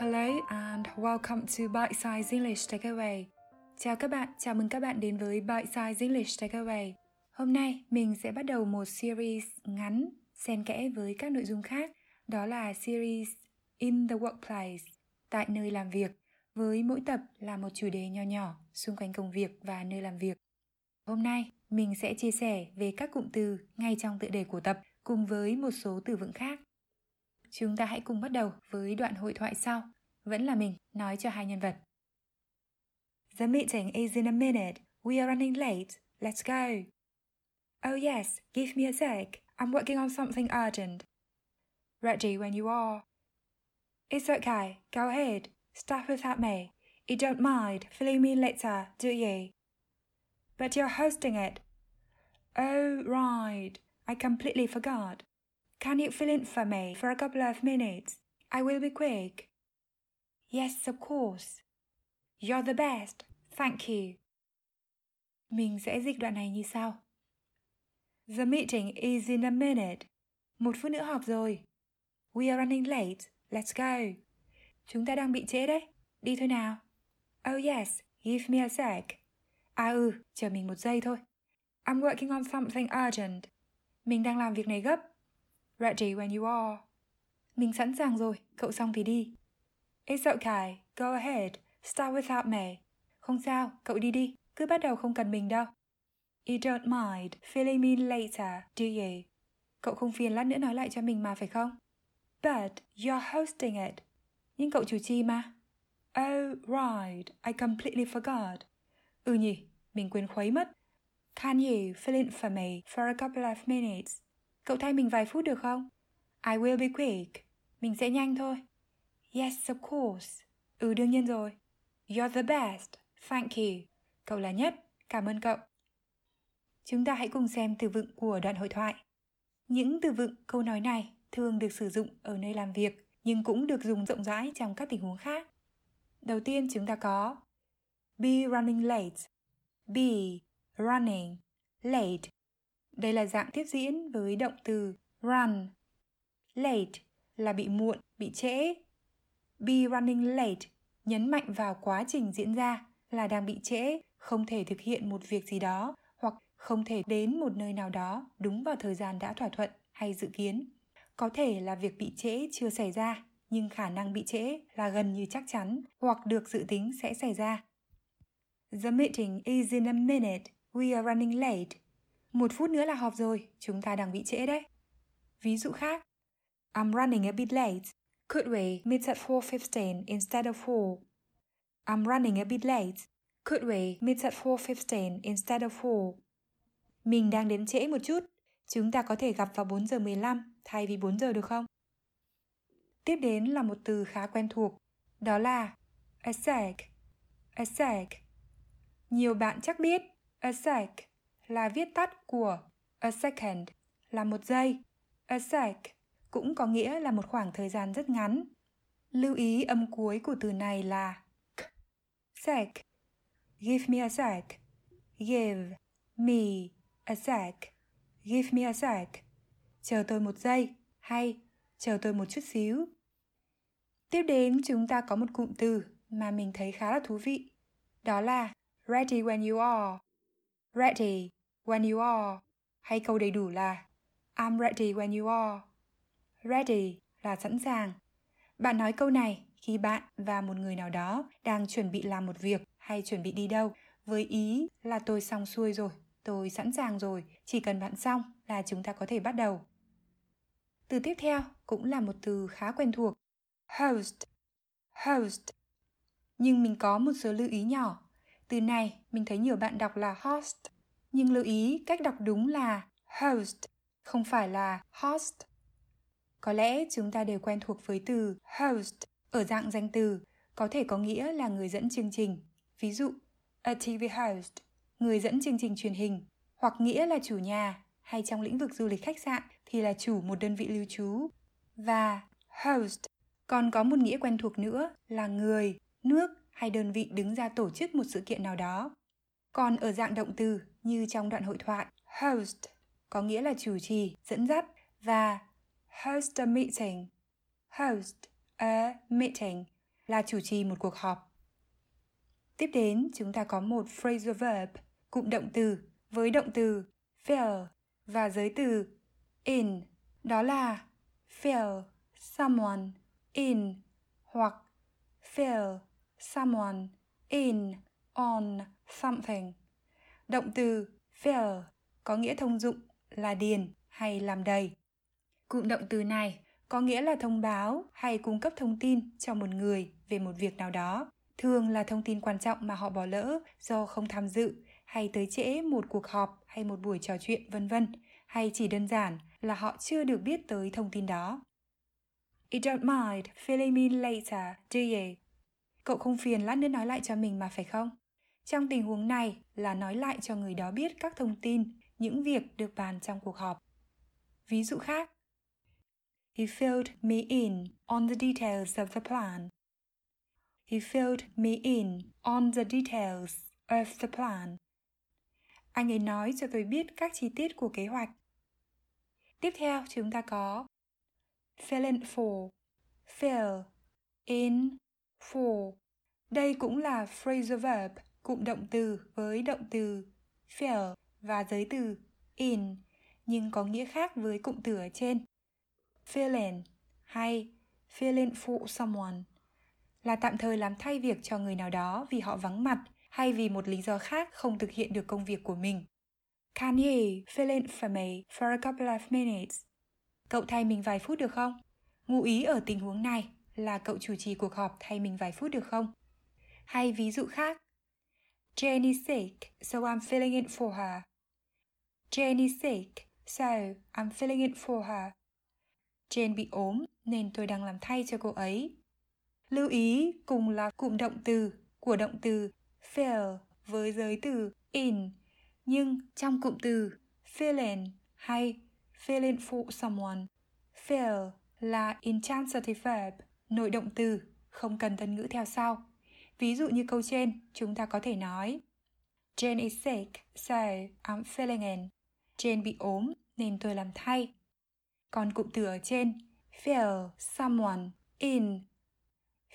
Hello and welcome to Bite Size English Takeaway. Chào các bạn, chào mừng các bạn đến với Bite Size English Takeaway. Hôm nay mình sẽ bắt đầu một series ngắn xen kẽ với các nội dung khác, đó là series In the Workplace, tại nơi làm việc, với mỗi tập là một chủ đề nho nhỏ xung quanh công việc và nơi làm việc. Hôm nay, mình sẽ chia sẻ về các cụm từ ngay trong tựa đề của tập cùng với một số từ vựng khác. Chúng ta hãy cùng bắt đầu với đoạn hội thoại sau. Vẫn là mình nói cho hai nhân vật. The meeting is in a minute. We are running late. Let's go. Oh yes, give me a sec. I'm working on something urgent. Ready when you are. It's okay. Go ahead. Start without me. You don't mind filling me later, do you? But you're hosting it. Oh, right. I completely forgot. Can you fill in for me for a couple of minutes? I will be quick. Yes, of course. You're the best. Thank you. Mình sẽ dịch đoạn này như sau. The meeting is in a minute. Một phút nữa họp rồi. We are running late. Let's go. Chúng ta đang bị trễ đấy. Đi thôi nào. Oh yes, give me a sec. À ừ, chờ mình một giây thôi. I'm working on something urgent. Mình đang làm việc này gấp. Ready when you are. Mình sẵn sàng rồi, cậu xong thì đi. It's okay, go ahead, start without me. Không sao, cậu đi đi, cứ bắt đầu không cần mình đâu. You don't mind filling me later, do you? Cậu không phiền lát nữa nói lại cho mình mà phải không? But you're hosting it. Nhưng cậu chủ trì mà. Oh, right, I completely forgot. Ừ nhỉ, mình quên khuấy mất. Can you fill in for me for a couple of minutes? Cậu thay mình vài phút được không? I will be quick. Mình sẽ nhanh thôi. Yes, of course. Ừ, đương nhiên rồi. You're the best. Thank you. Cậu là nhất. Cảm ơn cậu. Chúng ta hãy cùng xem từ vựng của đoạn hội thoại. Những từ vựng câu nói này thường được sử dụng ở nơi làm việc nhưng cũng được dùng rộng rãi trong các tình huống khác. Đầu tiên chúng ta có be running late. Be running late đây là dạng tiếp diễn với động từ run. Late là bị muộn, bị trễ. Be running late nhấn mạnh vào quá trình diễn ra là đang bị trễ, không thể thực hiện một việc gì đó hoặc không thể đến một nơi nào đó đúng vào thời gian đã thỏa thuận hay dự kiến. Có thể là việc bị trễ chưa xảy ra, nhưng khả năng bị trễ là gần như chắc chắn hoặc được dự tính sẽ xảy ra. The meeting is in a minute. We are running late. Một phút nữa là họp rồi, chúng ta đang bị trễ đấy. Ví dụ khác. I'm running a bit late. Could we meet at 4.15 instead of 4? I'm running a bit late. Could we meet at 4.15 instead of 4? Mình đang đến trễ một chút. Chúng ta có thể gặp vào 4 giờ 15 thay vì 4 giờ được không? Tiếp đến là một từ khá quen thuộc. Đó là a sec. A sec. Nhiều bạn chắc biết a sec là viết tắt của a second là một giây. A sec cũng có nghĩa là một khoảng thời gian rất ngắn. Lưu ý âm cuối của từ này là k. Sec. Give me a sec. Give me a sec. Give me a sec. Chờ tôi một giây hay, chờ tôi một chút xíu. Tiếp đến, chúng ta có một cụm từ mà mình thấy khá là thú vị. Đó là ready when you are. Ready when you are hay câu đầy đủ là I'm ready when you are. Ready là sẵn sàng. Bạn nói câu này khi bạn và một người nào đó đang chuẩn bị làm một việc hay chuẩn bị đi đâu với ý là tôi xong xuôi rồi, tôi sẵn sàng rồi, chỉ cần bạn xong là chúng ta có thể bắt đầu. Từ tiếp theo cũng là một từ khá quen thuộc. Host. Host. Nhưng mình có một số lưu ý nhỏ. Từ này mình thấy nhiều bạn đọc là host nhưng lưu ý cách đọc đúng là host, không phải là host. Có lẽ chúng ta đều quen thuộc với từ host ở dạng danh từ, có thể có nghĩa là người dẫn chương trình. Ví dụ, a TV host, người dẫn chương trình truyền hình, hoặc nghĩa là chủ nhà, hay trong lĩnh vực du lịch khách sạn thì là chủ một đơn vị lưu trú. Và host còn có một nghĩa quen thuộc nữa là người, nước hay đơn vị đứng ra tổ chức một sự kiện nào đó. Còn ở dạng động từ như trong đoạn hội thoại, host có nghĩa là chủ trì, dẫn dắt và host a meeting. Host a meeting là chủ trì một cuộc họp. Tiếp đến, chúng ta có một phrasal verb, cụm động từ với động từ fill và giới từ in, đó là fill someone in hoặc fill someone in on something. Động từ fill có nghĩa thông dụng là điền hay làm đầy. Cụm động từ này có nghĩa là thông báo hay cung cấp thông tin cho một người về một việc nào đó, thường là thông tin quan trọng mà họ bỏ lỡ do không tham dự hay tới trễ một cuộc họp hay một buổi trò chuyện vân vân, hay chỉ đơn giản là họ chưa được biết tới thông tin đó. You don't mind filling me later, do you? Cậu không phiền lát nữa nói lại cho mình mà phải không? Trong tình huống này là nói lại cho người đó biết các thông tin, những việc được bàn trong cuộc họp. Ví dụ khác, He filled me in on the details of the plan. He filled me in on the details of the plan. Anh ấy nói cho tôi biết các chi tiết của kế hoạch. Tiếp theo chúng ta có fill in for, fill, in, for. Đây cũng là phrasal verb, cụm động từ với động từ fill và giới từ in, nhưng có nghĩa khác với cụm từ ở trên. Fill in hay fill in for someone là tạm thời làm thay việc cho người nào đó vì họ vắng mặt hay vì một lý do khác không thực hiện được công việc của mình. Can you fill in for me for a couple of minutes? Cậu thay mình vài phút được không? Ngụ ý ở tình huống này là cậu chủ trì cuộc họp thay mình vài phút được không? Hay ví dụ khác, Jane sick, so I'm filling in for her. Jane sick, so I'm filling in for her. Jane bị ốm nên tôi đang làm thay cho cô ấy. Lưu ý cùng là cụm động từ của động từ fill với giới từ in, nhưng trong cụm từ fill in hay fill in for someone, fill là intransitive verb, nội động từ, không cần thân ngữ theo sau. Ví dụ như câu trên, chúng ta có thể nói Jane is sick, so I'm filling in. Jane bị ốm nên tôi làm thay. Còn cụm từ ở trên, fill someone in.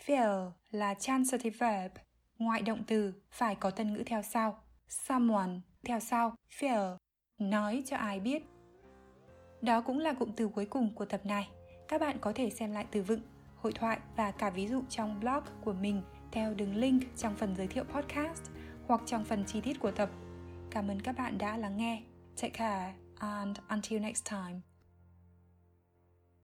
Fill là transitive verb, ngoại động từ phải có tân ngữ theo sau. Someone theo sau, fill, nói cho ai biết. Đó cũng là cụm từ cuối cùng của tập này. Các bạn có thể xem lại từ vựng, hội thoại và cả ví dụ trong blog của mình theo đường link trong phần giới thiệu podcast hoặc trong phần chi tiết của tập. Cảm ơn các bạn đã lắng nghe. Take care and until next time.